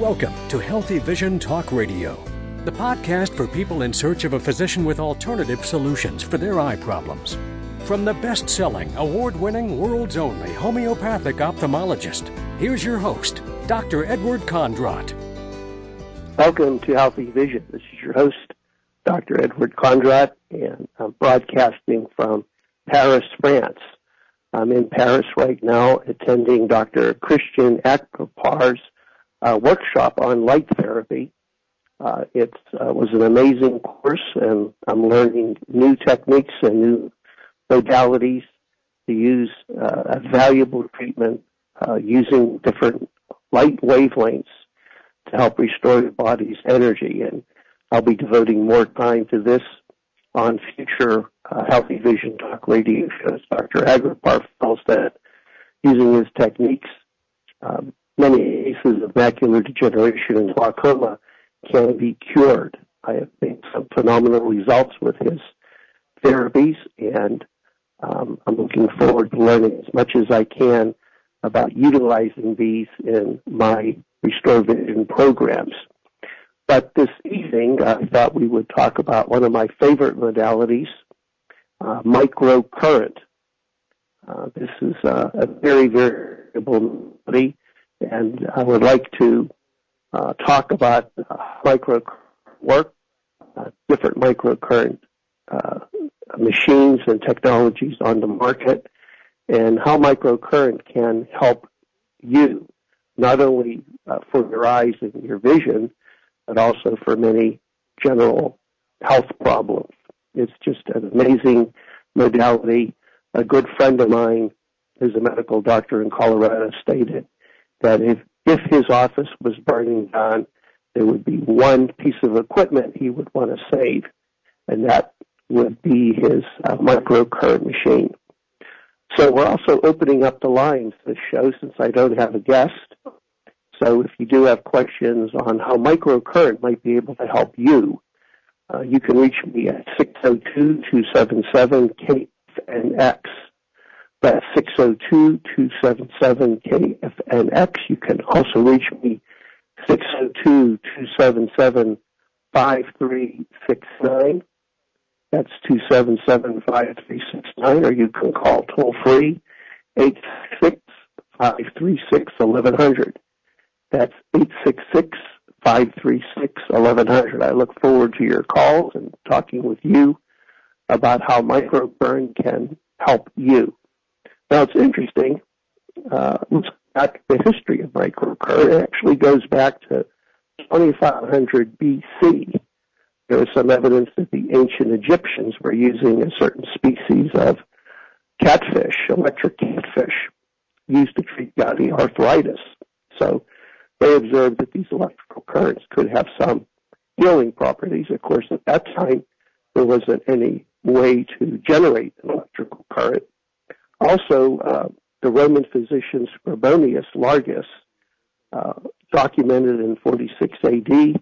Welcome to Healthy Vision Talk Radio, the podcast for people in search of a physician with alternative solutions for their eye problems. From the best selling, award winning, world's only homeopathic ophthalmologist, here's your host, Dr. Edward Kondrot. Welcome to Healthy Vision. This is your host, Dr. Edward Kondrot, and I'm broadcasting from Paris, France. I'm in Paris right now attending Dr. Christian Agrapart's uh, workshop on light therapy. Uh, it uh, was an amazing course, and I'm learning new techniques and new modalities to use uh, a valuable treatment uh, using different light wavelengths to help restore the body's energy. And I'll be devoting more time to this on future uh, Healthy Vision Talk radio shows. Dr. Agrapart feels that using his techniques, um, many cases of macular degeneration and glaucoma can be cured. I have made some phenomenal results with his therapies, and um, I'm looking forward to learning as much as I can about utilizing these in my Restore Vision programs. But this evening, I thought we would talk about one of my favorite modalities, uh, microcurrent. Uh, this is uh, a very variable modality and I would like to uh, talk about uh, micro work, uh, different microcurrent uh, machines and technologies on the market, and how microcurrent can help you not only uh, for your eyes and your vision, but also for many general health problems. It's just an amazing modality. A good friend of mine, who's a medical doctor in Colorado, stated that if, if his office was burning down, there would be one piece of equipment he would want to save, and that would be his uh, microcurrent machine. So we're also opening up the lines this show since I don't have a guest. So if you do have questions on how microcurrent might be able to help you, uh, you can reach me at 602-277-KFNX. That's 602-277-KFNX. You can also reach me 602-277-5369. That's 277-5369, or you can call toll free 866-536-1100. That's 866-536-1100. I look forward to your calls and talking with you about how microburn can help you. Now it's interesting. Uh, let's back the history of microcurrent. It actually goes back to 2500 BC. There is some evidence that the ancient Egyptians were using a certain species of catfish, electric catfish, used to treat gouty arthritis. So they observed that these electrical currents could have some healing properties. Of course, at that time, there wasn't any way to generate an electrical current. Also, uh, the Roman physician Scribonius Largus uh, documented in 46 AD,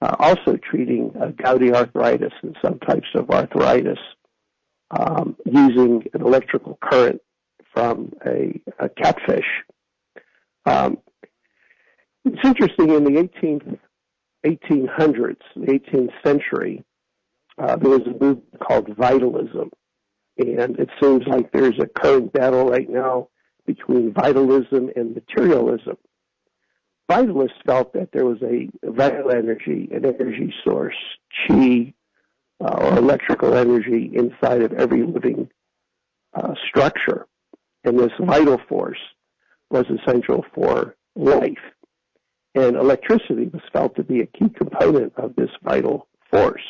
uh, also treating uh, gouty arthritis and some types of arthritis um, using an electrical current from a, a catfish. Um, it's interesting in the 18th, 1800s, the 18th century, uh, there was a movement called vitalism, and it seems like there's a current battle right now between vitalism and materialism. Vitalists felt that there was a vital energy, an energy source, chi, uh, or electrical energy inside of every living uh, structure. And this vital force was essential for life. And electricity was felt to be a key component of this vital force.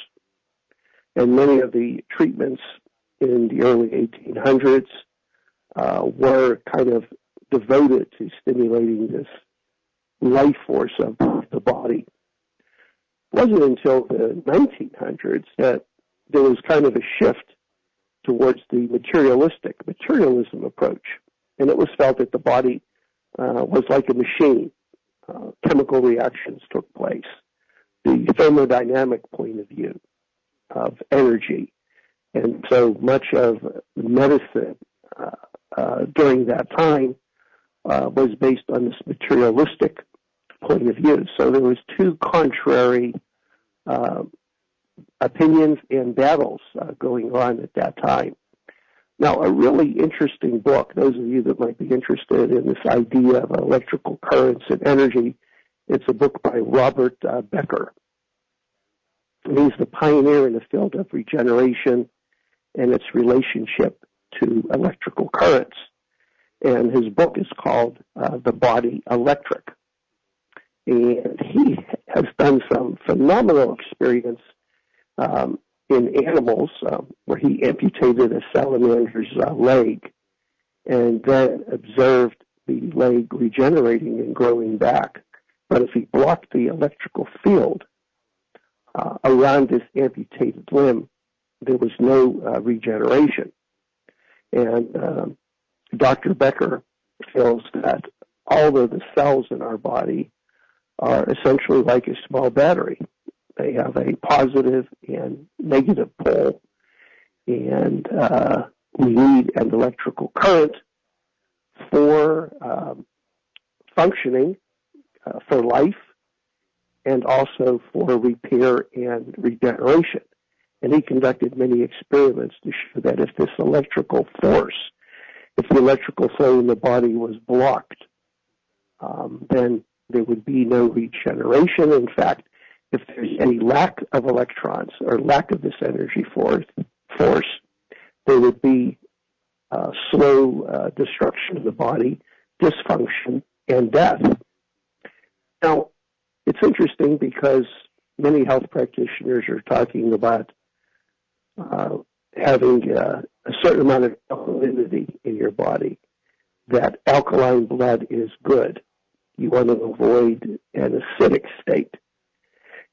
And many of the treatments in the early 1800s uh, were kind of devoted to stimulating this life force of the body. It wasn't until the 1900s that there was kind of a shift towards the materialistic materialism approach, and it was felt that the body uh, was like a machine. Uh, chemical reactions took place. The thermodynamic point of view of energy and so much of medicine uh, uh, during that time uh, was based on this materialistic point of view. So there was two contrary uh, opinions and battles uh, going on at that time. Now, a really interesting book, those of you that might be interested in this idea of electrical currents and energy, it's a book by Robert uh, Becker. And he's the pioneer in the field of regeneration and its relationship to electrical currents. And his book is called uh, The Body Electric. And he has done some phenomenal experience um, in animals uh, where he amputated a salamander's uh, leg and then observed the leg regenerating and growing back. But if he blocked the electrical field uh, around this amputated limb, there was no uh, regeneration. And um, Dr. Becker feels that of the cells in our body are essentially like a small battery. They have a positive and negative pole, and uh, we need an electrical current for um, functioning, uh, for life, and also for repair and regeneration. And he conducted many experiments to show that if this electrical force, if the electrical flow in the body was blocked, um, then there would be no regeneration. In fact, if there's any lack of electrons or lack of this energy force, force there would be uh, slow uh, destruction of the body, dysfunction, and death. Now, it's interesting because many health practitioners are talking about uh, having uh, a certain amount of alkalinity in your body. That alkaline blood is good. You want to avoid an acidic state.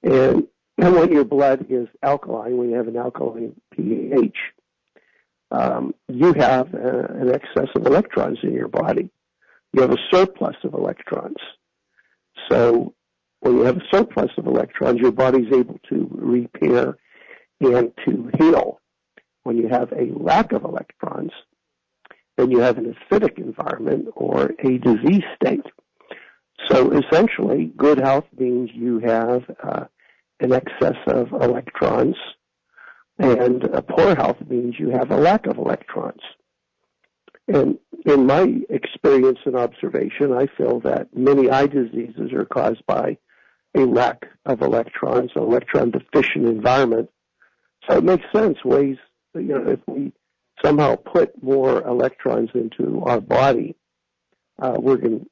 And, when your blood is alkaline, when you have an alkaline pH, um, you have a, an excess of electrons in your body. You have a surplus of electrons. So when you have a surplus of electrons, your body's able to repair and to heal. When you have a lack of electrons, then you have an acidic environment or a disease state. So essentially, good health means you have uh, an excess of electrons, and poor health means you have a lack of electrons. And in my experience and observation, I feel that many eye diseases are caused by a lack of electrons, an electron deficient environment. So it makes sense ways, you know, if we somehow put more electrons into our body, uh, we're going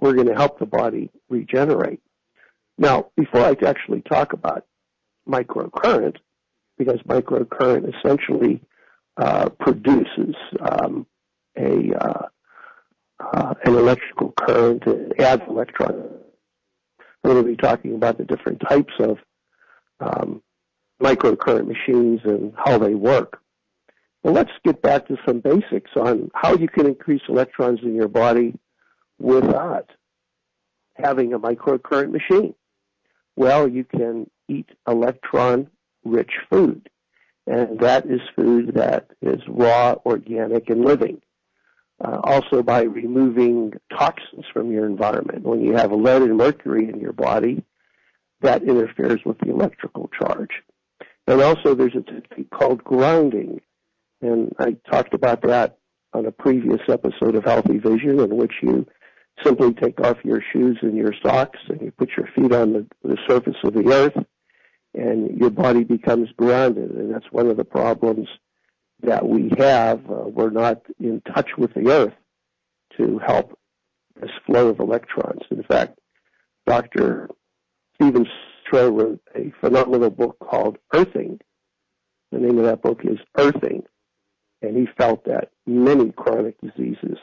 we're going to help the body regenerate. Now, before I actually talk about microcurrent, because microcurrent essentially uh, produces um, a uh, uh, an electrical current, it adds electrons. I'm going to be talking about the different types of um, microcurrent machines and how they work. Well, let's get back to some basics on how you can increase electrons in your body without having a microcurrent machine. Well, you can eat electron rich food. And that is food that is raw, organic, and living. Uh, also by removing toxins from your environment. When you have lead and mercury in your body, that interferes with the electrical charge. And also there's a technique called grounding. And I talked about that on a previous episode of Healthy Vision in which you simply take off your shoes and your socks and you put your feet on the, the surface of the earth and your body becomes grounded. And that's one of the problems that we have. Uh, we're not in touch with the earth to help this flow of electrons. In fact, Dr. Stephen Stroh wrote a phenomenal book called Earthing. The name of that book is Earthing. And he felt that many chronic diseases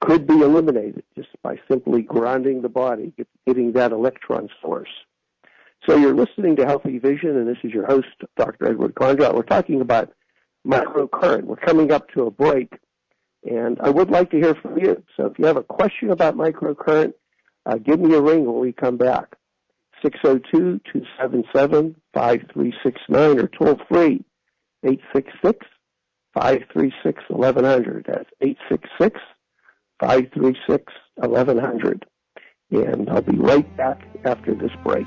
could be eliminated just by simply grounding the body, getting that electron source. So you're listening to Healthy Vision, and this is your host, Dr. Edward Kondrot. We're talking about microcurrent. We're coming up to a break, and I would like to hear from you. So if you have a question about microcurrent, uh, give me a ring when we come back. 602-277-5369 or toll free 866-536-1100. That's 866 536 1100. And I'll be right back after this break.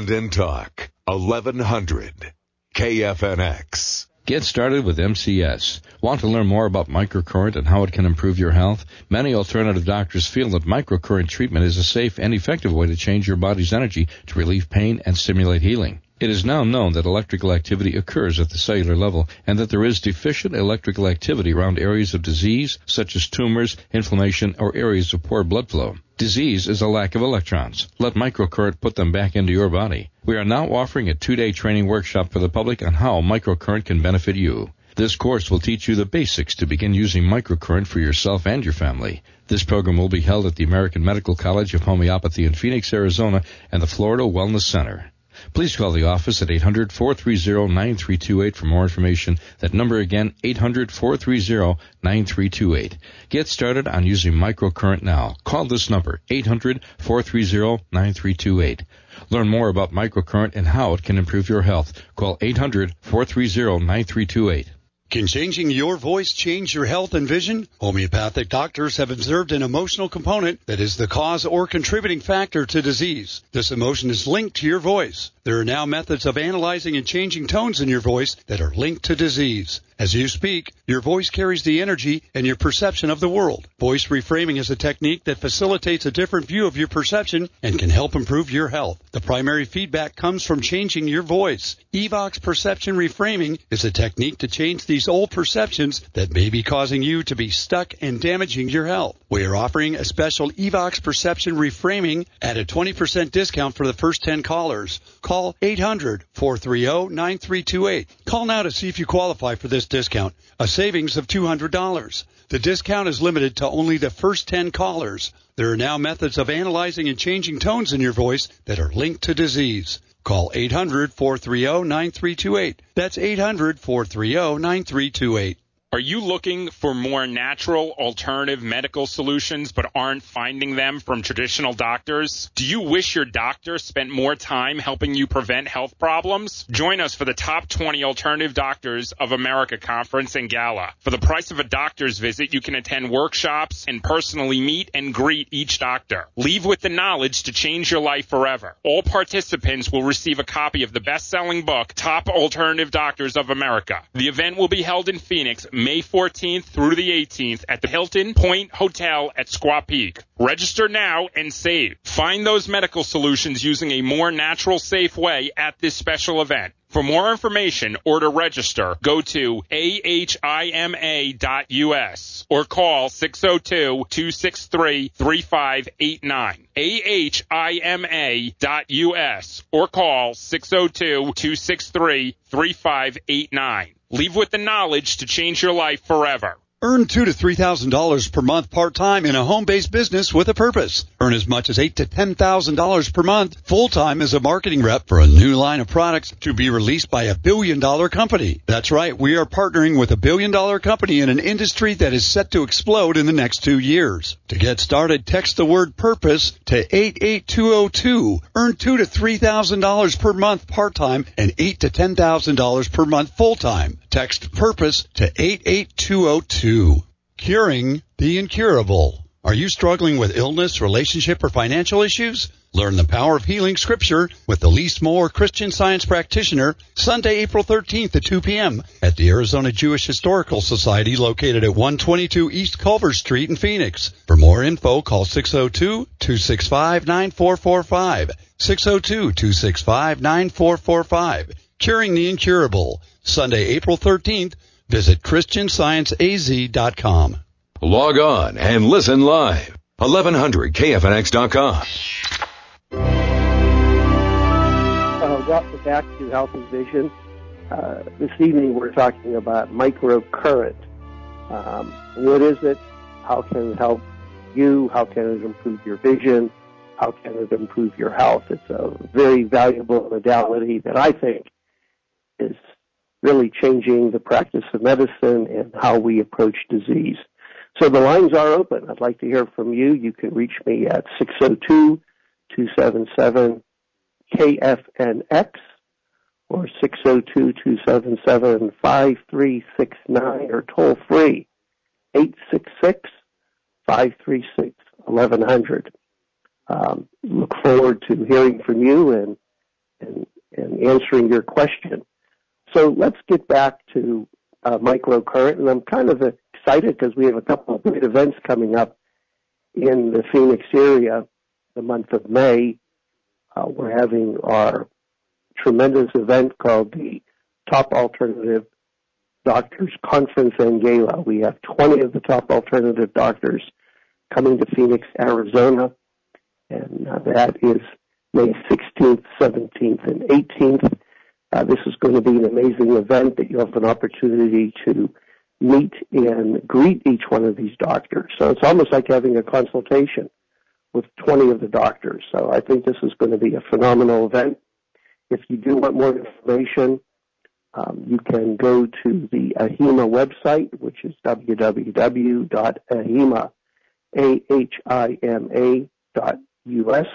Independent Talk, 1100 KFNX. Get started with MCS. Want to learn more about microcurrent and how it can improve your health? Many alternative doctors feel that microcurrent treatment is a safe and effective way to change your body's energy to relieve pain and stimulate healing. It is now known that electrical activity occurs at the cellular level and that there is deficient electrical activity around areas of disease, such as tumors, inflammation, or areas of poor blood flow. Disease is a lack of electrons. Let microcurrent put them back into your body. We are now offering a two-day training workshop for the public on how microcurrent can benefit you. This course will teach you the basics to begin using microcurrent for yourself and your family. This program will be held at the American Medical College of Homeopathy in Phoenix, Arizona, and the Florida Wellness Center. Please call the office at 800-430-9328 for more information. That number again, 800-430-9328. Get started on using microcurrent now. Call this number, 800-430-9328. Learn more about microcurrent and how it can improve your health. Call 800-430-9328. Can changing your voice change your health and vision? Homeopathic doctors have observed an emotional component that is the cause or contributing factor to disease. This emotion is linked to your voice. There are now methods of analyzing and changing tones in your voice that are linked to disease. As you speak, your voice carries the energy and your perception of the world. Voice reframing is a technique that facilitates a different view of your perception and can help improve your health. The primary feedback comes from changing your voice. Evox perception reframing is a technique to change these old perceptions that may be causing you to be stuck and damaging your health. We are offering a special Evox perception reframing at a 20% discount for the first 10 callers. Call 800-430-9328. Call now to see if you qualify for this discount, a savings of $200. The discount is limited to only the first 10 callers. There are now methods of analyzing and changing tones in your voice that are linked to disease. Call 800-430-9328. That's 800-430-9328. Are you looking for more natural alternative medical solutions but aren't finding them from traditional doctors? Do you wish your doctor spent more time helping you prevent health problems? Join us for the Top 20 Alternative Doctors of America conference and gala. For the price of a doctor's visit, you can attend workshops and personally meet and greet each doctor. Leave with the knowledge to change your life forever. All participants will receive a copy of the best-selling book, Top Alternative Doctors of America. The event will be held in Phoenix May 14th through the 18th at the Hilton Point Hotel at Squaw Peak. Register now and save. Find those medical solutions using a more natural, safe way at this special event. For more information or to register, go to ahima.us or call 602-263-3589. ahima.us or call 602-263-3589. Leave with the knowledge to change your life forever. Earn two to three thousand dollars per month part time in a home based business with a purpose. Earn as much as eight to ten thousand dollars per month full time as a marketing rep for a new line of products to be released by a billion dollar company. That's right, we are partnering with a billion dollar company in an industry that is set to explode in the next two years. To get started, text the word purpose to eight eight two zero two. Earn two to three thousand dollars per month part time and eight to ten thousand dollars per month full time. Text purpose to eight eight two zero two. Curing the incurable. Are you struggling with illness, relationship, or financial issues? Learn the power of healing scripture with the Least Moore Christian Science practitioner Sunday, April 13th at 2 p.m. at the Arizona Jewish Historical Society located at 122 East Culver Street in Phoenix. For more info, call 602-265-9445. 602-265-9445. Curing the incurable. Sunday, April 13th. Visit ChristianScienceAZ.com. Log on and listen live. 1100kfnx.com. Uh, welcome back to Healthy Vision. Uh, this evening we're talking about microcurrent. Um, what is it? How can it help you? How can it improve your vision? how can it improve your health? It's a very valuable modality that I think is really changing the practice of medicine and how we approach disease. So the lines are open. I'd like to hear from you. You can reach me at 602 277 KFNX or 602 277 5369 or toll free 866 536 1100. Um, look forward to hearing from you and, and, and answering your question. So let's get back to uh, microcurrent, and I'm kind of excited because we have a couple of great events coming up in the Phoenix area the month of May. Uh, we're having our tremendous event called the Top Alternative Doctors Conference and Gala. We have 20 of the top alternative doctors coming to Phoenix, Arizona, and uh, that is May 16th, 17th, and 18th. Uh, this is going to be an amazing event that you have an opportunity to meet and greet each one of these doctors. So it's almost like having a consultation with 20 of the doctors. So I think this is going to be a phenomenal event. If you do want more information, um, you can go to the AHIMA website, which is www.ahima, A-H-I-M-A dot U-S.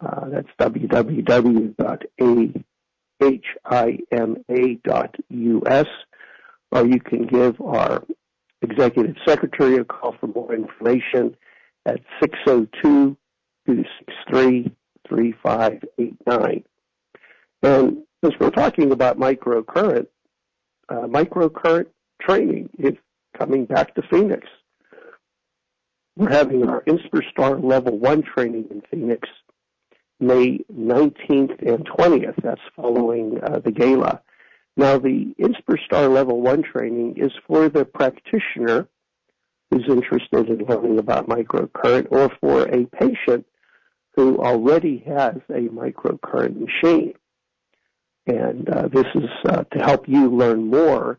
Uh, that's www.ahima.us. Hima.us, or you can give our executive secretary a call for more information at 602 263 3589. And since we're talking about microcurrent, uh, microcurrent training is coming back to Phoenix. We're having our InspirStar Level 1 training in Phoenix May 19th and 20th. That's following uh, the gala. Now, the InspirStar Level 1 training is for the practitioner who's interested in learning about microcurrent or for a patient who already has a microcurrent machine. And uh, this is uh, to help you learn more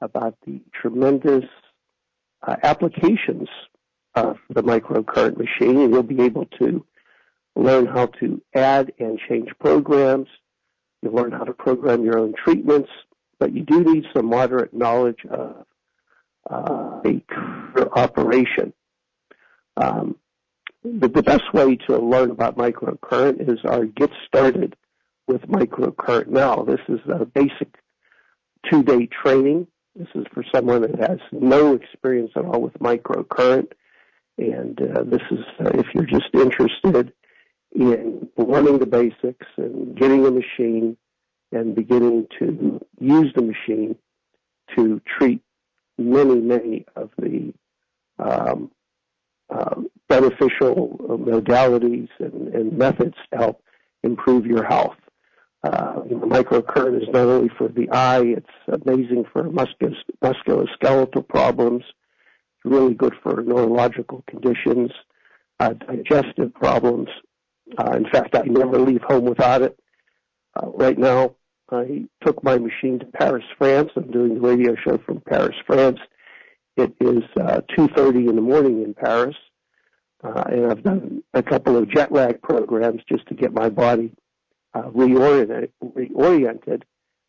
about the tremendous uh, applications of the microcurrent machine. And you'll be able to learn how to add and change programs. You'll learn how to program your own treatments. But you do need some moderate knowledge of uh, a operation. Um, the, the best way to learn about microcurrent is our Get Started with microcurrent now. This is a basic two-day training. This is for someone that has no experience at all with microcurrent. And uh, this is uh, if you're just interested in learning the basics and getting a machine and beginning to use the machine to treat many, many of the um, uh, beneficial modalities and, and, methods to help improve your health. Uh, microcurrent is not only for the eye, it's amazing for muscul- musculoskeletal problems. It's really good for neurological conditions, uh, digestive problems. Uh, in fact, I never leave home without it. Uh, right now, I took my machine to Paris, France. I'm doing the radio show from Paris, France. It is uh, 2.30 in the morning in Paris. Uh, and I've done a couple of jet lag programs just to get my body uh, reoriented, reoriented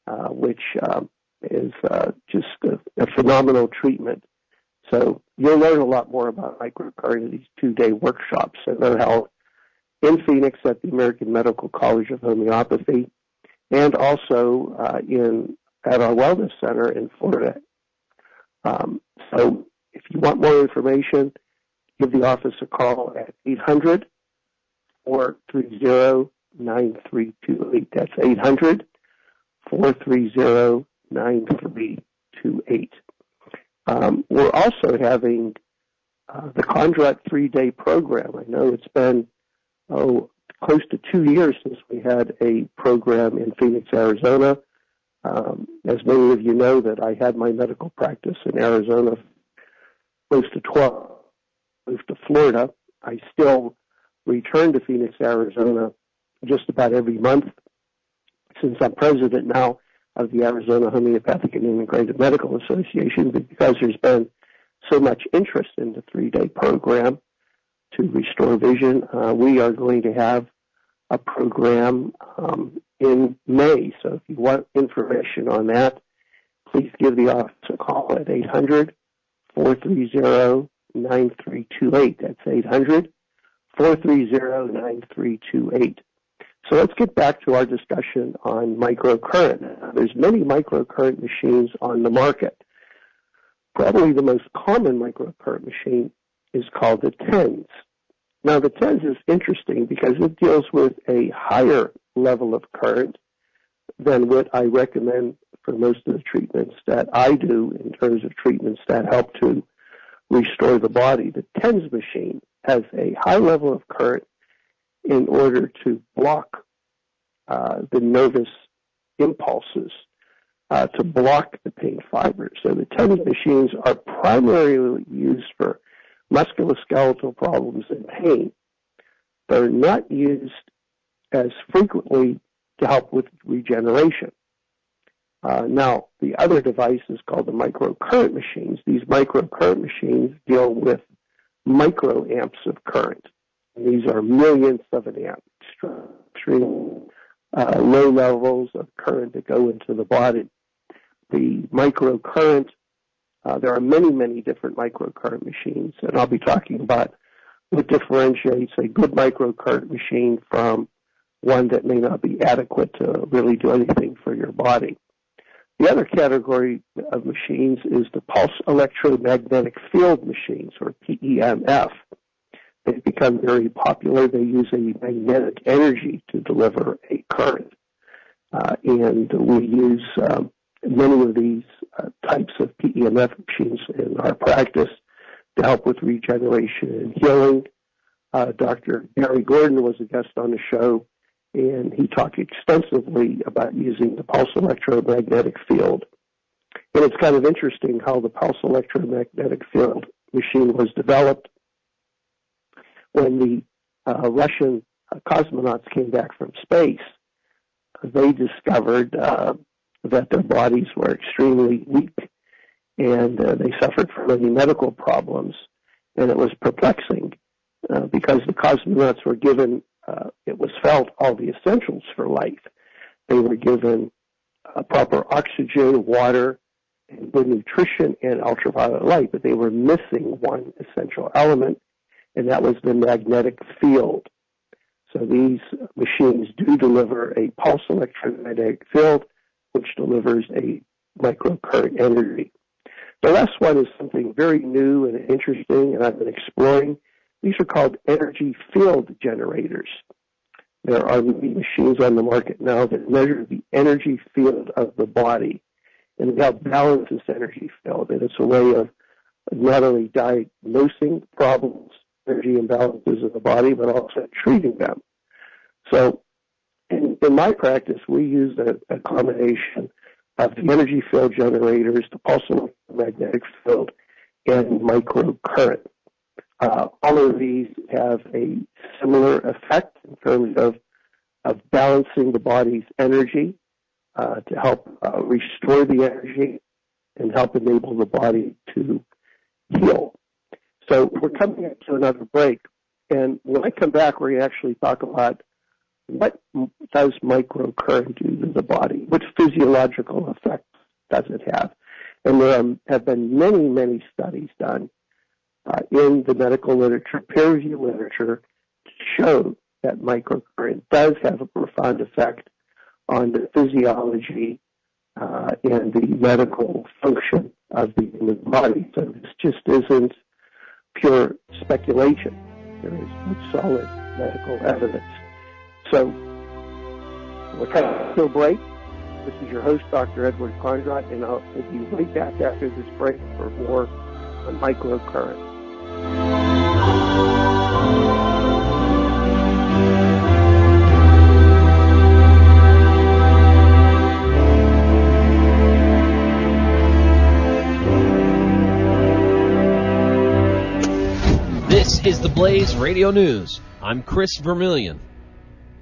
uh, which um, is uh, just a, a, phenomenal treatment. So you'll learn a lot more about microcurrent in these two-day workshops, and they're held in Phoenix at the American Medical College of Homeopathy, and also uh, in at our wellness center in Florida. Um, so if you want more information, give the office a call at 800 430 9328. That's 800 430 9328. Um, we're also having uh, the Kondrot three day program. I know it's been oh, close to two years since we had a program in Phoenix, Arizona. Um, as many of you know, that I had my medical practice in Arizona close to 12. Moved to Florida. I still return to Phoenix, Arizona just about every month since I'm president now of the Arizona Homeopathic and Integrated Medical Association because there's been so much interest in the three day program to restore vision. Uh, we are going to have a program um, in May. So if you want information on that, please give the office a call at 800 430 9328. That's 800 430 9328. So let's get back to our discussion on microcurrent. There's many microcurrent machines on the market. Probably the most common microcurrent machine is called the TENS. Now the TENS is interesting because it deals with a higher level of current than what I recommend for most of the treatments that I do in terms of treatments that help to restore the body. The TENS machine has a high level of current in order to block uh, the nervous impulses, uh, to block the pain fibers. So the TENS machines are primarily used for musculoskeletal problems and pain. They're not used as frequently to help with regeneration. Uh, now, the other device is called the microcurrent machines. These microcurrent machines deal with microamps of current. And these are millionths of an amp, extreme uh, low levels of current that go into the body. The microcurrent, uh, there are many, many different microcurrent machines, and I'll be talking about what differentiates a good microcurrent machine from one that may not be adequate to really do anything for your body. The other category of machines is the pulse electromagnetic field machines, or PEMF. They've become very popular. They use a magnetic energy to deliver a current. Uh, and we use um, many of these uh, types of PEMF machines in our practice to help with regeneration and healing. Uh, Dr. Gary Gordon was a guest on the show and he talked extensively about using the pulse electromagnetic field. And it's kind of interesting how the pulse electromagnetic field machine was developed when the uh, Russian uh, cosmonauts came back from space. They discovered uh, that their bodies were extremely weak and uh, they suffered from many medical problems. And it was perplexing uh, because the cosmonauts were given uh, it was felt all the essentials for life. They were given uh, proper oxygen, water, and good nutrition and ultraviolet light, but they were missing one essential element, and that was the magnetic field. So these machines do deliver a pulse electromagnetic field, which delivers a microcurrent energy. The last one is something very new and interesting, and I've been exploring. These are called energy field generators. There are machines on the market now that measure the energy field of the body and help balance this energy field. And it's a way of not only diagnosing problems, energy imbalances in the body, but also treating them. So in, in my practice, we use a, a combination of the energy field generators, the pulse electromagnetic field, and microcurrent. Uh, all of these have a similar effect in terms of, of balancing the body's energy uh, to help uh, restore the energy and help enable the body to heal. So we're coming up to another break. And when I come back, we're going to actually talk about what does microcurrent do to the body? What physiological effects does it have? And there have been many, many studies done uh, in the medical literature, peer reviewed literature, to show that microcurrent does have a profound effect on the physiology uh, and the medical function of the human body. So this just isn't pure speculation. There is solid medical evidence. So we're coming to a break. This is your host, Dr. Edward Kondrot, and I'll be right back after this break for more on microcurrent. This is the Blaze Radio News. I'm Chris Vermillion.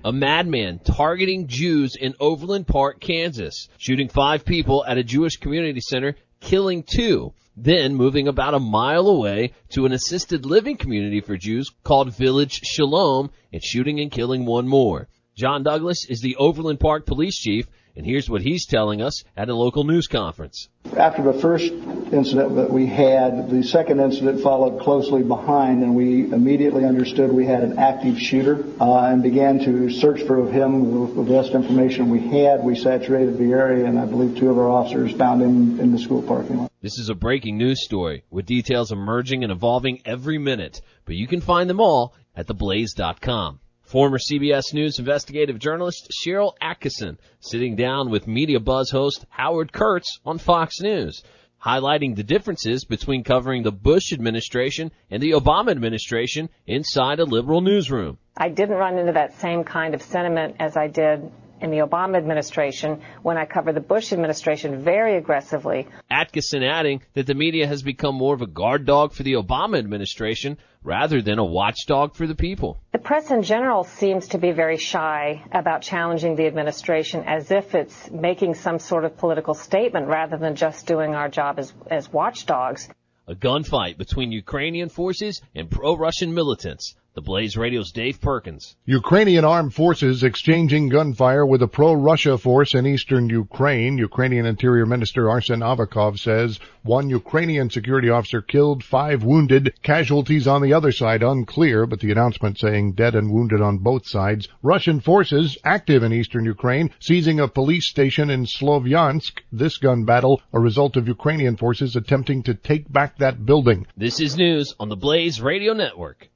A madman targeting Jews in Overland Park, Kansas, shooting five people at a Jewish community center killing two, then moving about a mile away to an assisted living community for Jews called Village Shalom and shooting and killing one more. John Douglas is the Overland Park police chief and here's what he's telling us at a local news conference. After the first incident that we had, the second incident followed closely behind, and we immediately understood we had an active shooter uh, and began to search for him with the best information we had. We saturated the area, and I believe two of our officers found him in the school parking lot. This is a breaking news story with details emerging and evolving every minute, but you can find them all at theblaze.com. Former CBS News investigative journalist Sharyl Attkisson sitting down with Media Buzz host Howard Kurtz on Fox News, highlighting the differences between covering the Bush administration and the Obama administration inside a liberal newsroom. I didn't run into that same kind of sentiment as I did in the Obama administration when I covered the Bush administration very aggressively. Attkisson adding that the media has become more of a guard dog for the Obama administration rather than a watchdog for the people. The press in general seems to be very shy about challenging the administration as if it's making some sort of political statement rather than just doing our job as, as watchdogs. A gunfight between Ukrainian forces and pro-Russian militants. The Blaze Radio's Dave Perkins. Ukrainian armed forces exchanging gunfire with a pro-Russia force in eastern Ukraine. Ukrainian Interior Minister Arsen Avakov says one Ukrainian security officer killed, five wounded, casualties on the other side unclear, but the announcement saying dead and wounded on both sides. Russian forces active in eastern Ukraine seizing a police station in Slovyansk. This gun battle a result of Ukrainian forces attempting to take back that building. This is news on the Blaze Radio Network.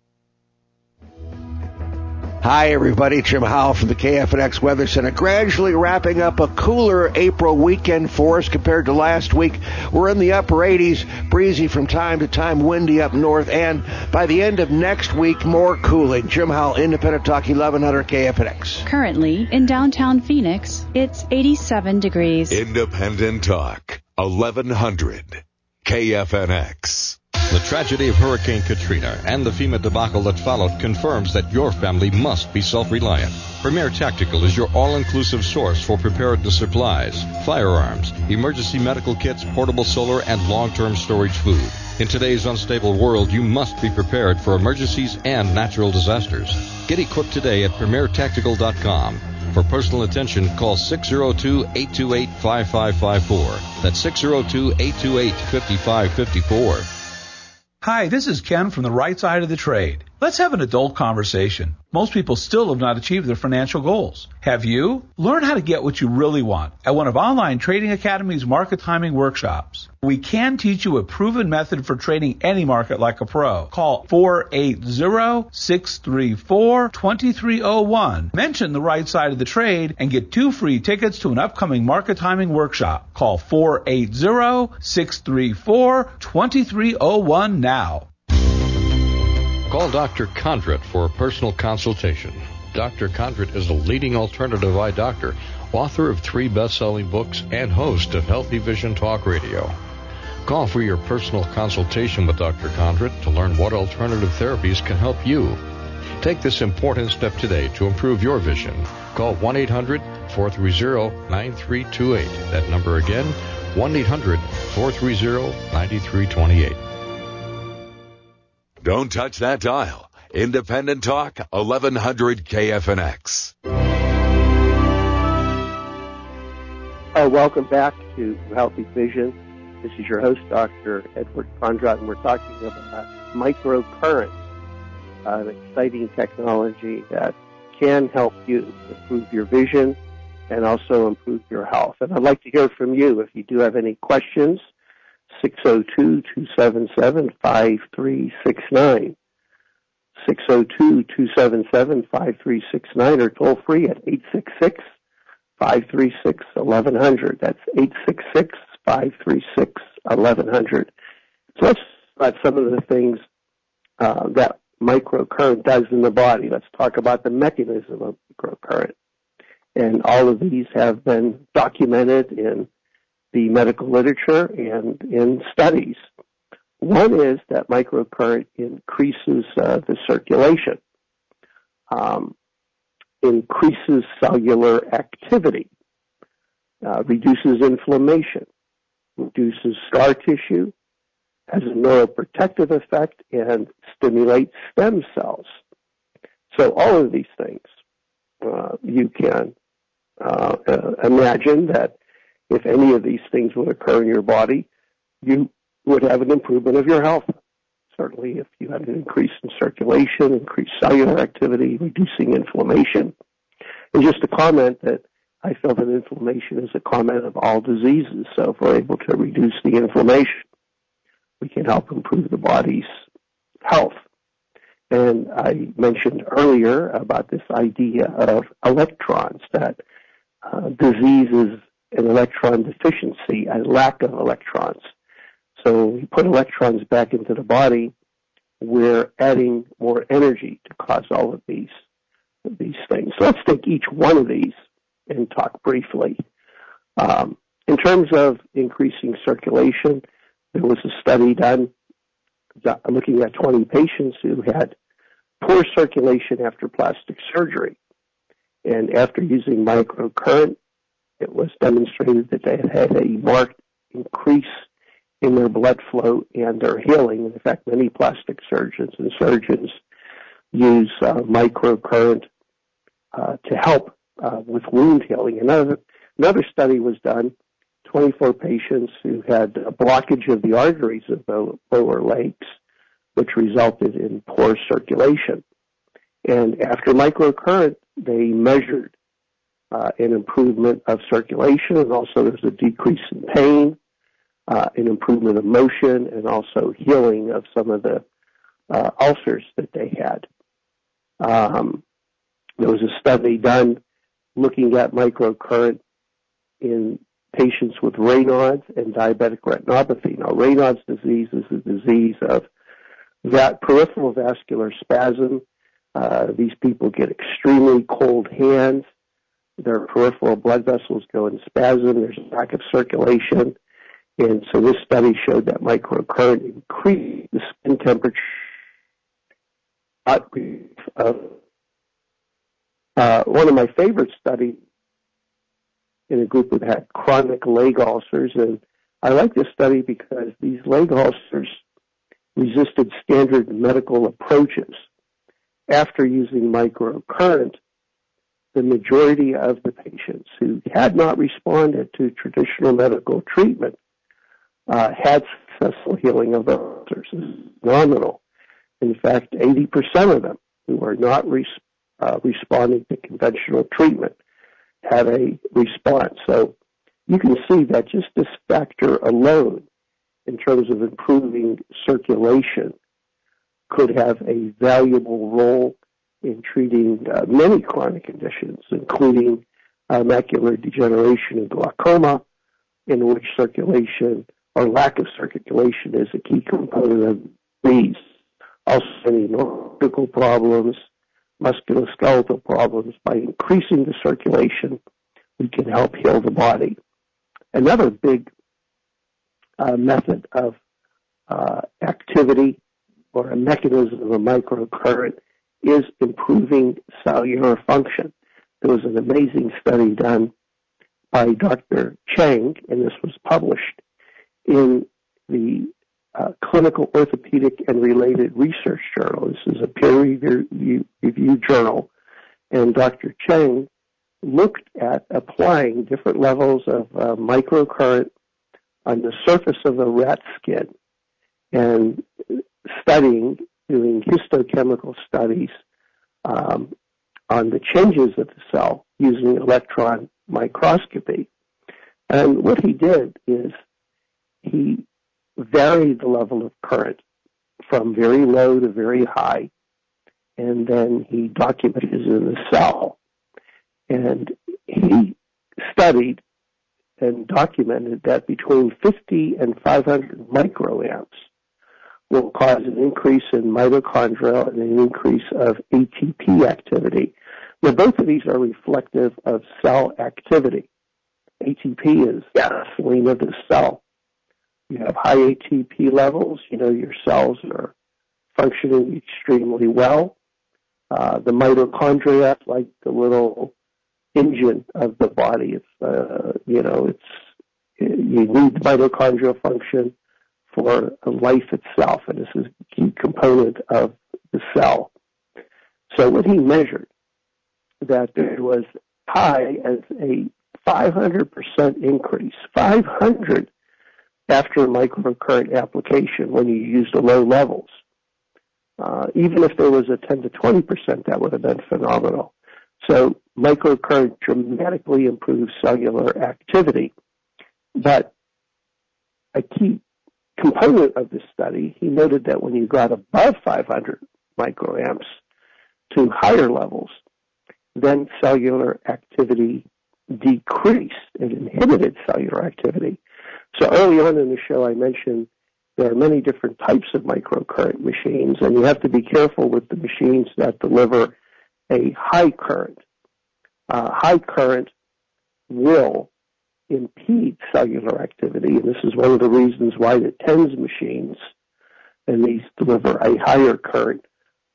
Hi, everybody. Jim Howell from the KFNX Weather Center. Gradually wrapping up a cooler April weekend for us compared to last week. We're in the upper 80s, breezy from time to time, windy up north, and by the end of next week, more cooling. Jim Howell, Independent Talk, 1100 KFNX. Currently, in downtown Phoenix, it's 87 degrees. Independent Talk, 1100 KFNX. The tragedy of Hurricane Katrina and the FEMA debacle that followed confirms that your family must be self-reliant. Premier Tactical is your all-inclusive source for preparedness supplies, firearms, emergency medical kits, portable solar, and long-term storage food. In today's unstable world, you must be prepared for emergencies and natural disasters. Get equipped today at premiertactical.com. For personal attention, call 602-828-5554. That's 602-828-5554. Hi, this is Ken from the right side of the trade. Let's have an adult conversation. Most people still have not achieved their financial goals. Have you? Learn how to get what you really want at one of Online Trading Academy's market timing workshops. We can teach you a proven method for trading any market like a pro. Call 480-634-2301. Mention the right side of the trade and get two free tickets to an upcoming market timing workshop. Call 480-634-2301 now. Call Dr. Kondrot for a personal consultation. Dr. Kondrot is a leading alternative eye doctor, author of three best-selling books, and host of Healthy Vision Talk Radio. Call for your personal consultation with Dr. Kondrot to learn what alternative therapies can help you. Take this important step today to improve your vision. Call 1-800-430-9328. That number again, 1-800-430-9328. Don't touch that dial. Independent Talk, 1100 KFNX. Uh, welcome back to Healthy Vision. This is your host, Dr. Edward Kondrot, and we're talking about microcurrent, uh, an exciting technology that can help you improve your vision and also improve your health. And I'd like to hear from you if you do have any questions. 602-277-5369. 602-277-5369 or toll free at 866-536-1100. That's 866-536-1100. So let's about some of the things uh, that microcurrent does in the body. Let's talk about the mechanism of microcurrent. And all of these have been documented in the medical literature and in studies. One is that microcurrent increases uh, the circulation, um, increases cellular activity, uh, reduces inflammation, reduces scar tissue, has a neuroprotective effect, and stimulates stem cells. So all of these things, uh, you can uh, uh, imagine that if any of these things would occur in your body, you would have an improvement of your health. Certainly, if you had an increase in circulation, increased cellular activity, reducing inflammation. And just a comment that I feel that inflammation is a comment of all diseases. So if we're able to reduce the inflammation, we can help improve the body's health. And I mentioned earlier about this idea of electrons, that uh, an electron deficiency, a lack of electrons. So we put electrons back into the body, we're adding more energy to cause all of these these things. So let's take each one of these and talk briefly. Um, in terms of increasing circulation, there was a study done looking at 20 patients who had poor circulation after plastic surgery. And after using microcurrent, it was demonstrated that they had had a marked increase in their blood flow and their healing. In fact, many plastic surgeons and surgeons use uh, microcurrent uh, to help uh, with wound healing. Another another study was done. 24 patients who had a blockage of the arteries of the lower legs, which resulted in poor circulation. And after microcurrent, they measured uh, an improvement of circulation, and also there's a decrease in pain, uh, an improvement of motion, and also healing of some of the uh, ulcers that they had. Um, there was a study done looking at microcurrent in patients with Raynaud's and diabetic retinopathy. Now, Raynaud's disease is a disease of that peripheral vascular spasm. Uh, these people get extremely cold hands. Their peripheral blood vessels go in spasm. There's a lack of circulation. And so this study showed that microcurrent increased the skin temperature of uh, one of my favorite studies in a group that had chronic leg ulcers, and I like this study because these leg ulcers resisted standard medical approaches. After using microcurrent, the majority of the patients who had not responded to traditional medical treatment uh, had successful healing of ulcers. Nominal. In fact, 80% of them who were not res- uh, responding to conventional treatment had a response. So you can see that just this factor alone, in terms of improving circulation, could have a valuable role in treating uh, many chronic conditions, including uh, macular degeneration and glaucoma, in which circulation or lack of circulation is a key component of these. Also, any neurological problems, musculoskeletal problems. By increasing the circulation, we can help heal the body. Another big uh, method of uh, activity or a mechanism of a microcurrent is improving cellular function. There was an amazing study done by Dr. Cheng, and this was published in the uh, Clinical Orthopedic and Related Research Journal. This is a peer-reviewed journal, and Dr. Cheng looked at applying different levels of uh, microcurrent on the surface of the rat skin and studying, doing histochemical studies um, on the changes of the cell using electron microscopy. And what he did is he varied the level of current from very low to very high, and then he documented it in the cell. And he studied and documented that between 50 and 500 microamps will cause an increase in mitochondria and an increase of ATP activity. Now, both of these are reflective of cell activity. ATP is gasoline of the cell you have high ATP levels, you know your cells are functioning extremely well. Uh, the mitochondria, like the little engine of the body, it's uh, you know it's you need mitochondrial function for life itself, and this is a key component of the cell. So what he measured that there was high as a 500% increase, 500 after microcurrent application when you use the low levels. Uh, even if there was a 10 to 20%, that would have been phenomenal. So microcurrent dramatically improves cellular activity. But a key component of this study, he noted that when you got above 500 microamps to higher levels, then cellular activity decreased. It inhibited cellular activity. So early on in the show, I mentioned there are many different types of microcurrent machines, and you have to be careful with the machines that deliver a high current. Uh, high current will impede cellular activity, and this is one of the reasons why the TENS machines, and these deliver a higher current,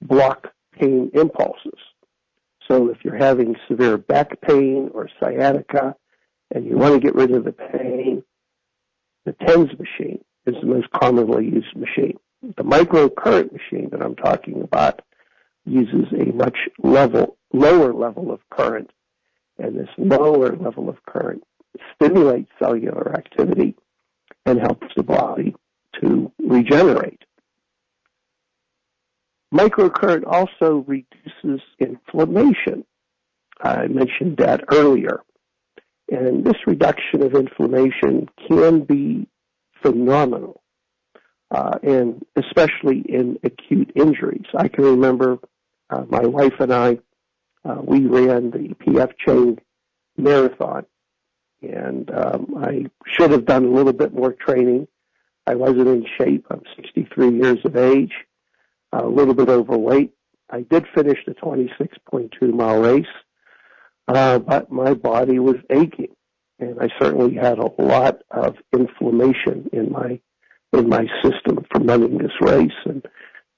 block pain impulses. So if you're having severe back pain or sciatica and you want to get rid of the pain, the TENS machine is the most commonly used machine. The microcurrent machine that I'm talking about uses a much level, lower level of current, and this lower level of current stimulates cellular activity and helps the body to regenerate. Microcurrent also reduces inflammation. I mentioned that earlier. And this reduction of inflammation can be phenomenal, uh, and especially in acute injuries. I can remember uh, my wife and I, uh, we ran the PF Chang marathon, and um, I should have done a little bit more training. I wasn't in shape. I'm 63 years of age a little bit overweight. I did finish the 26.2 mile race, uh, but my body was aching, and I certainly had a lot of inflammation in my in my system from running this race and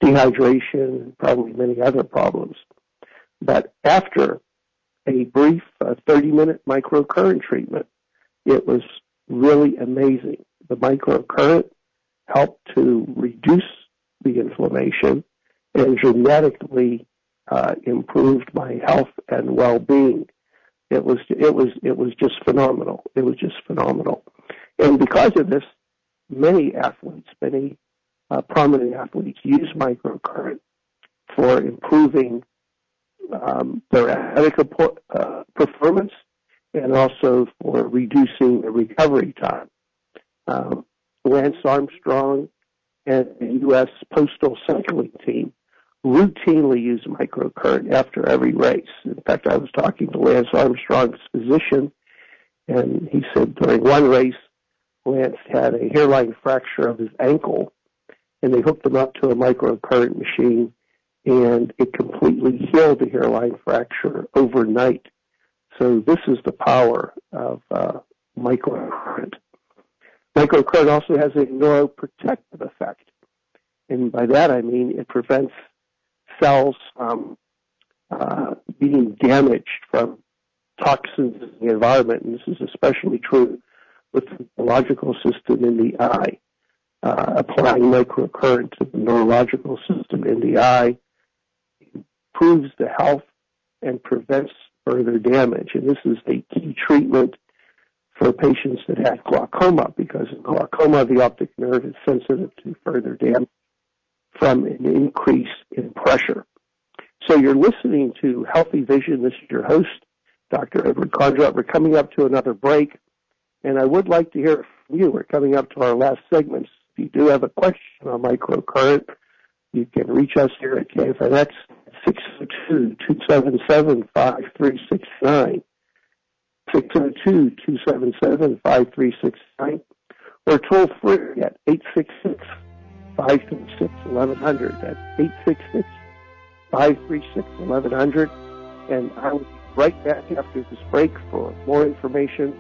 dehydration and probably many other problems. But after a brief uh, 30 minute microcurrent treatment, it was really amazing. The microcurrent helped to reduce the inflammation and dramatically uh, improved my health and well-being. It was it was it was just phenomenal. It was just phenomenal, and because of this, many athletes, many uh, prominent athletes, use microcurrent for improving um, their athletic uh, performance and also for reducing the recovery time. Um, Lance Armstrong and the U.S. Postal Cycling Team routinely use microcurrent after every race. In fact, I was talking to Lance Armstrong's physician, and he said during one race, Lance had a hairline fracture of his ankle, and they hooked him up to a microcurrent machine, and it completely healed the hairline fracture overnight. So this is the power of uh, microcurrent. Microcurrent also has a neuroprotective effect. And by that I mean it prevents cells from uh, being damaged from toxins in the environment. And this is especially true with the neurological system in the eye. Uh, applying microcurrent to the neurological system in the eye improves the health and prevents further damage. And this is a key treatment for patients that have glaucoma because in glaucoma the optic nerve is sensitive to further damage from an increase in pressure. So you're listening to Healthy Vision. This is your host, Dr. Edward Kondrot. We're coming up to another break, and I would like to hear from you. We're coming up to our last segments. If you do have a question on microcurrent, you can reach us here at KFNX 602-277-5369. 602-277-5369 or toll free at 866 536 1100. That's 866 536 1100. And I will be right back after this break for more information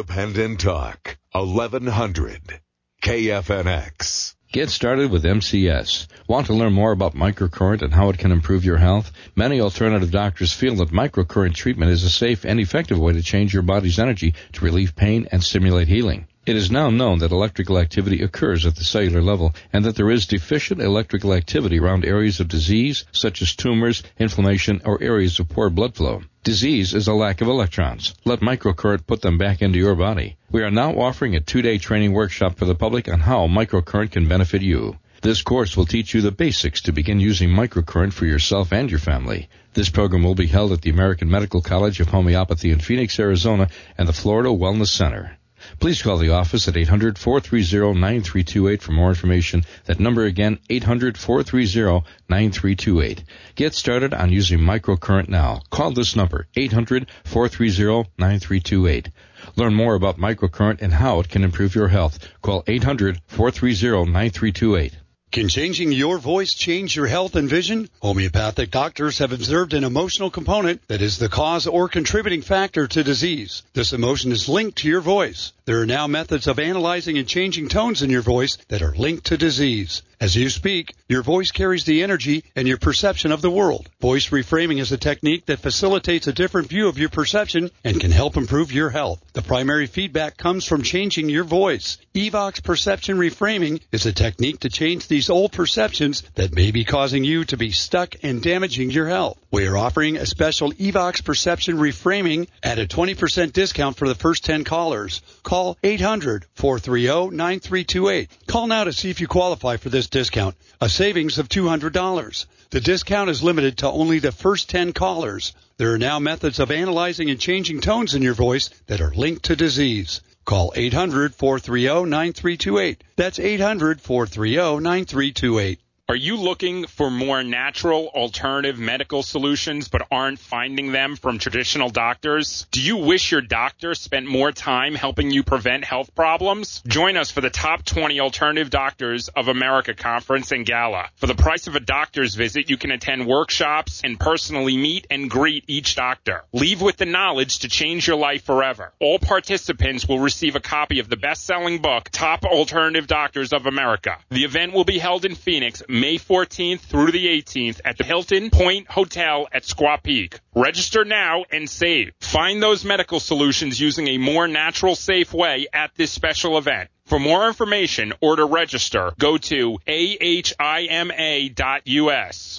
Independent Talk, 1100 KFNX. Get started with MCS. Want to learn more about microcurrent and how it can improve your health? Many alternative doctors feel that microcurrent treatment is a safe and effective way to change your body's energy to relieve pain and stimulate healing. It is now known that electrical activity occurs at the cellular level and that there is deficient electrical activity around areas of disease such as tumors, inflammation, or areas of poor blood flow. Disease is a lack of electrons. Let microcurrent put them back into your body. We are now offering a two-day training workshop for the public on how microcurrent can benefit you. This course will teach you the basics to begin using microcurrent for yourself and your family. This program will be held at the American Medical College of Homeopathy in Phoenix, Arizona and the Florida Wellness Center. Please call the office at 800-430-9328 for more information. That number again, 800-430-9328. Get started on using microcurrent now. Call this number, 800-430-9328. Learn more about microcurrent and how it can improve your health. Call 800-430-9328. Can changing your voice change your health and vision? Homeopathic doctors have observed an emotional component that is the cause or contributing factor to disease. This emotion is linked to your voice. There are now methods of analyzing and changing tones in your voice that are linked to disease. As you speak, your voice carries the energy and your perception of the world. Voice reframing is a technique that facilitates a different view of your perception and can help improve your health. The primary feedback comes from changing your voice. Evox perception reframing is a technique to change these old perceptions that may be causing you to be stuck and damaging your health. We are offering a special Evox perception reframing at a 20% discount for the first 10 callers. Call 800-430-9328. Call now to see if you qualify for this discount, a savings of $200. The discount is limited to only the first 10 callers. There are now methods of analyzing and changing tones in your voice that are linked to disease. Call 800-430-9328. That's 800-430-9328. Are you looking for more natural alternative medical solutions but aren't finding them from traditional doctors? Do you wish your doctor spent more time helping you prevent health problems? Join us for the Top 20 Alternative Doctors of America conference and gala. For the price of a doctor's visit, you can attend workshops and personally meet and greet each doctor. Leave with the knowledge to change your life forever. All participants will receive a copy of the best-selling book, Top Alternative Doctors of America. The event will be held in Phoenix, May 14th through the 18th at the Hilton Point Hotel at Squaw Peak. Register now and save. Find those medical solutions using a more natural, safe way at this special event. For more information or to register, go to ahima.us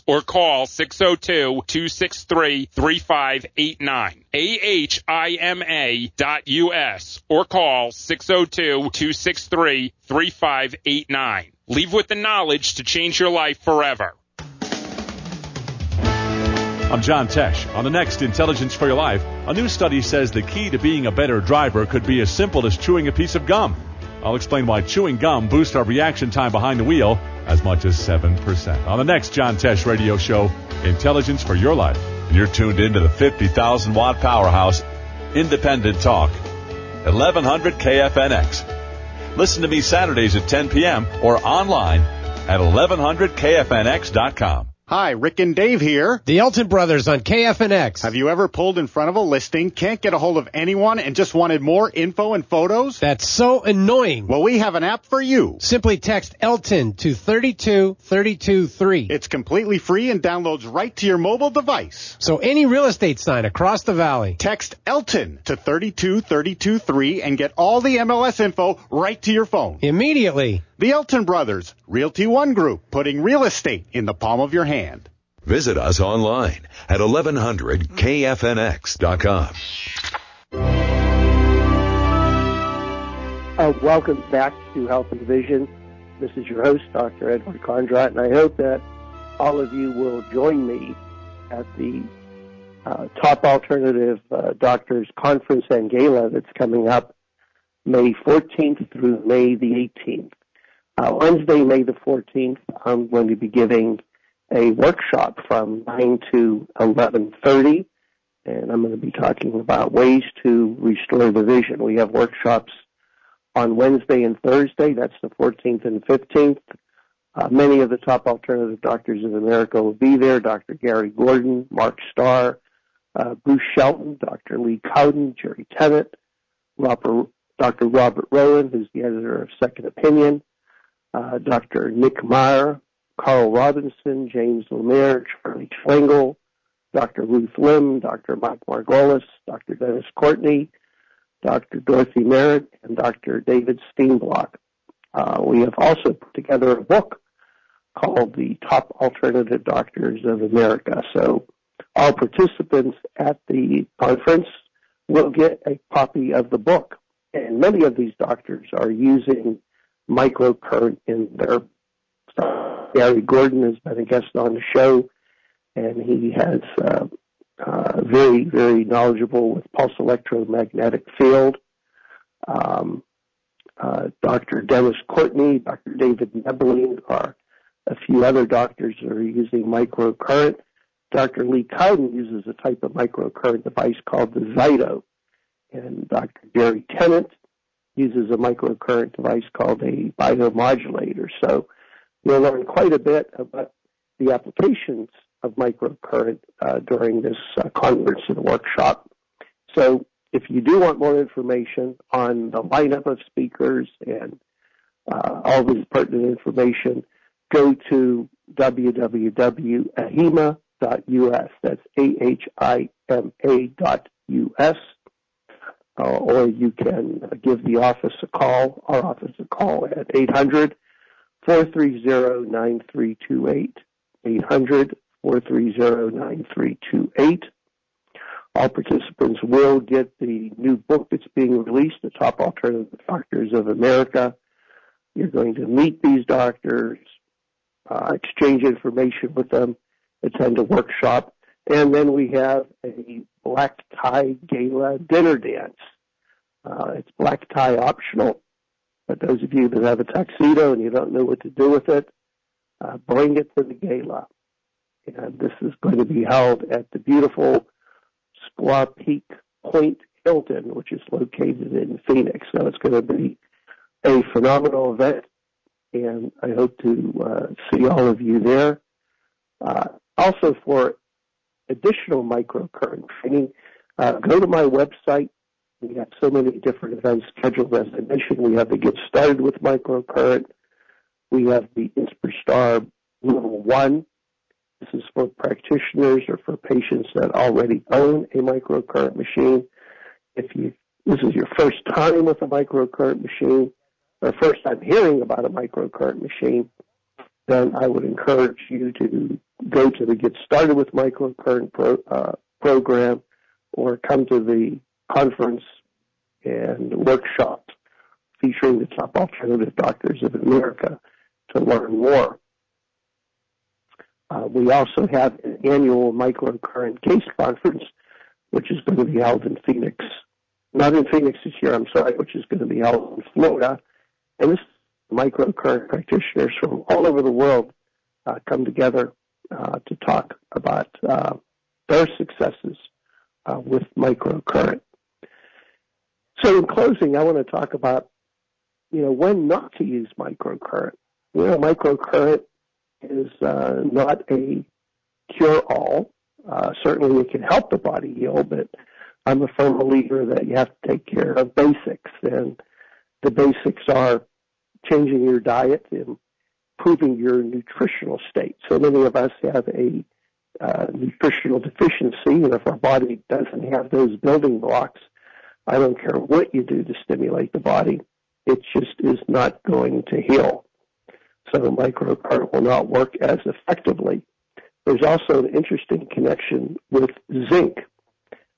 or call 602-263-3589. ahima.us or call 602-263-3589. Leave with the knowledge to change your life forever. I'm John Tesh. On the next Intelligence for Your Life, a new study says the key to being a better driver could be as simple as chewing a piece of gum. I'll explain why chewing gum boosts our reaction time behind the wheel as much as 7%. On the next John Tesh radio show, Intelligence for Your Life. And you're tuned into the 50,000 watt powerhouse, Independent Talk, 1100 KFNX. Listen to me Saturdays at 10 p.m. or online at 1100kfnx.com. Hi, Rick and Dave here. The Elton Brothers on KFNX. Have you ever pulled in front of a listing, can't get a hold of anyone, and just wanted more info and photos? That's so annoying. Well, we have an app for you. Simply text Elton to 32323. It's completely free and downloads right to your mobile device. So any real estate sign across the valley. Text Elton to 32323 and get all the MLS info right to your phone. Immediately. The Elton Brothers, Realty One Group, putting real estate in the palm of your hand. Visit us online at 1100kfnx.com. Uh, welcome back to Healthy Vision. This is your host, Dr. Edward Kondrot, and I hope that all of you will join me at the uh, Top Alternative uh, Doctors Conference and Gala that's coming up May 14th through May the 18th. Uh, Wednesday, May the 14th, I'm going to be giving a workshop from 9 to 11.30, and I'm going to be talking about ways to restore the vision. We have workshops on Wednesday and Thursday. That's the 14th and 15th. Uh, many of the top alternative doctors of America will be there. Dr. Gary Gordon, Mark Starr, uh, Bruce Shelton, Dr. Lee Cowden, Jerry Tennant, Robert, Dr. Robert Rowen, who's the editor of Second Opinion, uh, Dr. Nick Meyer, Carl Robinson, James Lemaire, Charlie Schwengel, Dr. Ruth Lim, Dr. Mike Margolis, Dr. Dennis Courtney, Dr. Dorothy Merritt, and Dr. David Steenblock. Uh, we have also put together a book called The Top Alternative Doctors of America. So all participants at the conference will get a copy of the book. And many of these doctors are using microcurrent in stuff. Gary Gordon has been a guest on the show, and he has uh, uh, very, very knowledgeable with pulse electromagnetic field. Um, uh, Dr. Dennis Courtney, Dr. David Nebeling are a few other doctors that are using microcurrent. Dr. Lee Cowden uses a type of microcurrent device called the Zyto. And Dr. Jerry Tennant uses a microcurrent device called a biomodulator. So you'll learn quite a bit about the applications of microcurrent uh, during this uh, conference and workshop. So if you do want more information on the lineup of speakers and uh, all this pertinent information, go to www.ahima.us. That's A-H-I-M-A dot U-S. Uh, or you can give the office a call, our office a call at 800 430 9328. 800 430 9328. All participants will get the new book that's being released, The Top Alternative Doctors of America. You're going to meet these doctors, uh, exchange information with them, attend a workshop, and then we have a black tie gala dinner dance. Uh, it's black tie optional, but those of you that have a tuxedo and you don't know what to do with it, uh, bring it to the gala. And this is going to be held at the beautiful Squaw Peak Point Hilton, which is located in Phoenix. So it's going to be a phenomenal event, and I hope to uh, see all of you there. Uh, also, for additional microcurrent training, uh, go to my website. We have so many different events scheduled. As I mentioned, we have the Get Started with Microcurrent. We have the InspirStar Level 1. This is for practitioners or for patients that already own a microcurrent machine. If you this is your first time with a microcurrent machine, or first time hearing about a microcurrent machine, then I would encourage you to go to the Get Started with Microcurrent pro, uh, program or come to the conference and workshop featuring the top alternative doctors of America to learn more. Uh, we also have an annual microcurrent case conference, which is going to be held in Phoenix. Not in Phoenix this year, I'm sorry, which is going to be held in Florida. And this microcurrent practitioners from all over the world uh, come together uh, to talk about uh, their successes uh, with microcurrent. So in closing, I want to talk about, you know, when not to use microcurrent. You know, microcurrent is uh, not a cure-all. Uh, certainly, it can help the body heal, but I'm a firm believer that you have to take care of basics, and the basics are changing your diet and improving your nutritional state. So many of us have a uh, nutritional deficiency, and if our body doesn't have those building blocks, I don't care what you do to stimulate the body, it just is not going to heal so the microcurrent will not work as effectively. There's also an interesting connection with zinc.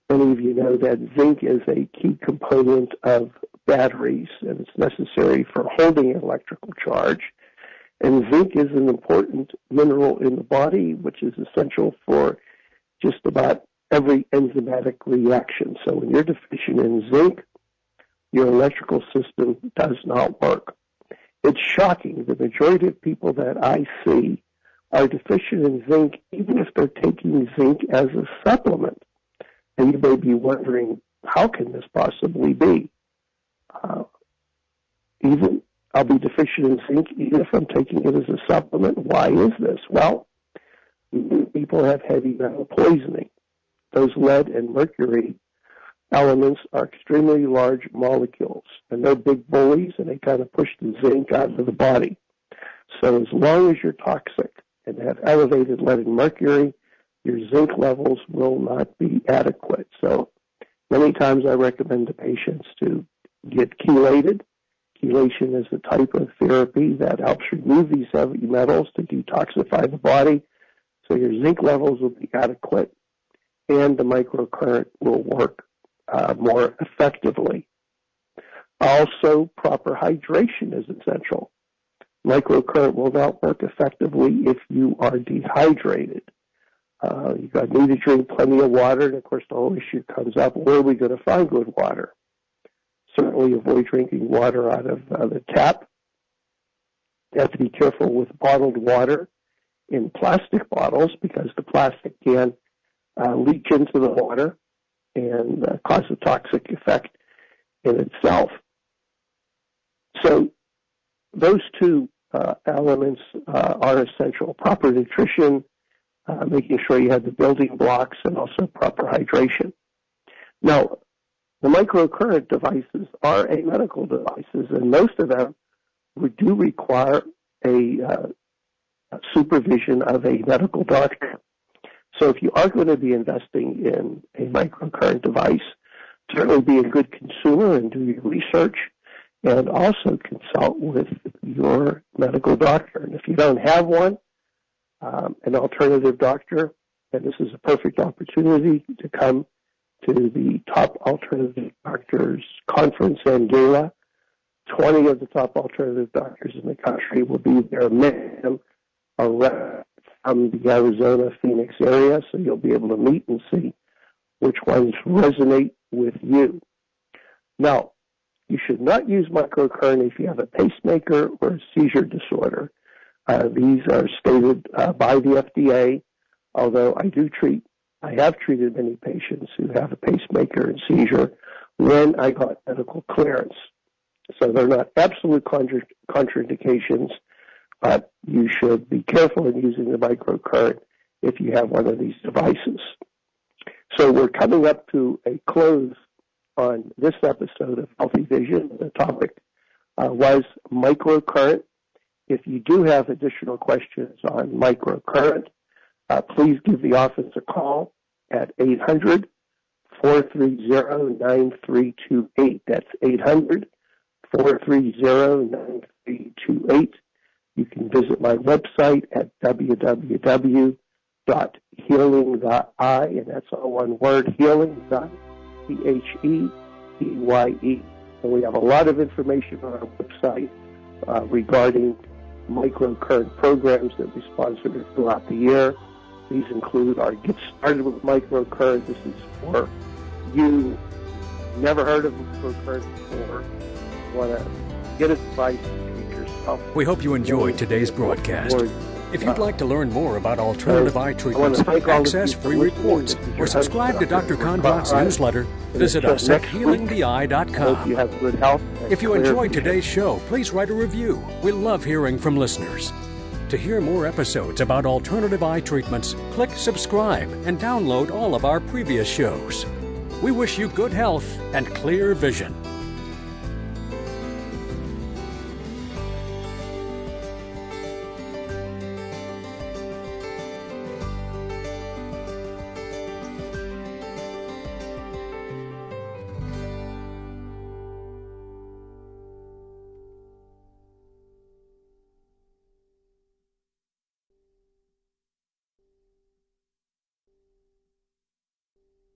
Many of you know that zinc is a key component of batteries and it's necessary for holding an electrical charge. And zinc is an important mineral in the body, which is essential for just about every enzymatic reaction. So when you're deficient in zinc, your electrical system does not work. It's shocking. The majority of people that I see are deficient in zinc, even if they're taking zinc as a supplement. And you may be wondering, how can this possibly be? Uh, even I'll be deficient in zinc even if I'm taking it as a supplement. Why is this? Well, people have heavy metal poisoning. Those lead and mercury elements are extremely large molecules, and they're big bullies, and they kind of push the zinc out of the body. So as long as you're toxic and have elevated lead and mercury, your zinc levels will not be adequate. So many times I recommend to patients to get chelated. Chelation is a type of therapy that helps remove these heavy metals to detoxify the body so your zinc levels will be adequate and the microcurrent will work uh, more effectively. Also, proper hydration is essential. Microcurrent will not work effectively if you are dehydrated. Uh, you need to drink plenty of water, and of course the whole issue comes up: where are we going to find good water? Certainly, avoid drinking water out of uh, the tap. You have to be careful with bottled water in plastic bottles because the plastic can uh, leach into the water and uh, cause a toxic effect in itself. So those two uh, elements uh, are essential. Proper nutrition, uh, making sure you have the building blocks, and also proper hydration. Now, the microcurrent devices are a medical devices, and most of them would do require a uh, supervision of a medical doctor. So if you are going to be investing in a microcurrent device, certainly be a good consumer and do your research and also consult with your medical doctor. And if you don't have one, um, an alternative doctor, and this is a perfect opportunity to come to the top alternative doctors conference and gala. 20 of the top alternative doctors in the country will be there. Many of them are from the Arizona Phoenix area, so you'll be able to meet and see which ones resonate with you. Now, you should not use microcurrent if you have a pacemaker or a seizure disorder. Uh, these are stated uh, by the FDA, although I do treat, I have treated many patients who have a pacemaker and seizure when I got medical clearance. So they're not absolute contra- contraindications, but you should be careful in using the microcurrent if you have one of these devices. So we're coming up to a close on this episode of Healthy Vision. The topic uh, was microcurrent. If you do have additional questions on microcurrent, uh, please give the office a call at 800 430 9328. That's 800 430 9328. You can visit my website at www.healing.eye, and that's all one word, healing.T-H-E-E-Y-E. And we have a lot of information on our website uh, regarding microcurrent programs that we sponsor throughout the year. These include our Get Started with Microcurrent. This is for you never heard of microcurrent before, want to get advice we hope you enjoyed today's broadcast. If you'd uh, like to learn more about alternative uh, eye treatments, access free reports, or subscribe to Dr. Kondrot's newsletter, visit us at healingtheeye.com. If you enjoyed today's show, please write a review. We love hearing from listeners. To hear more episodes about alternative eye treatments, click subscribe and download all of our previous shows. We wish you good health and clear vision.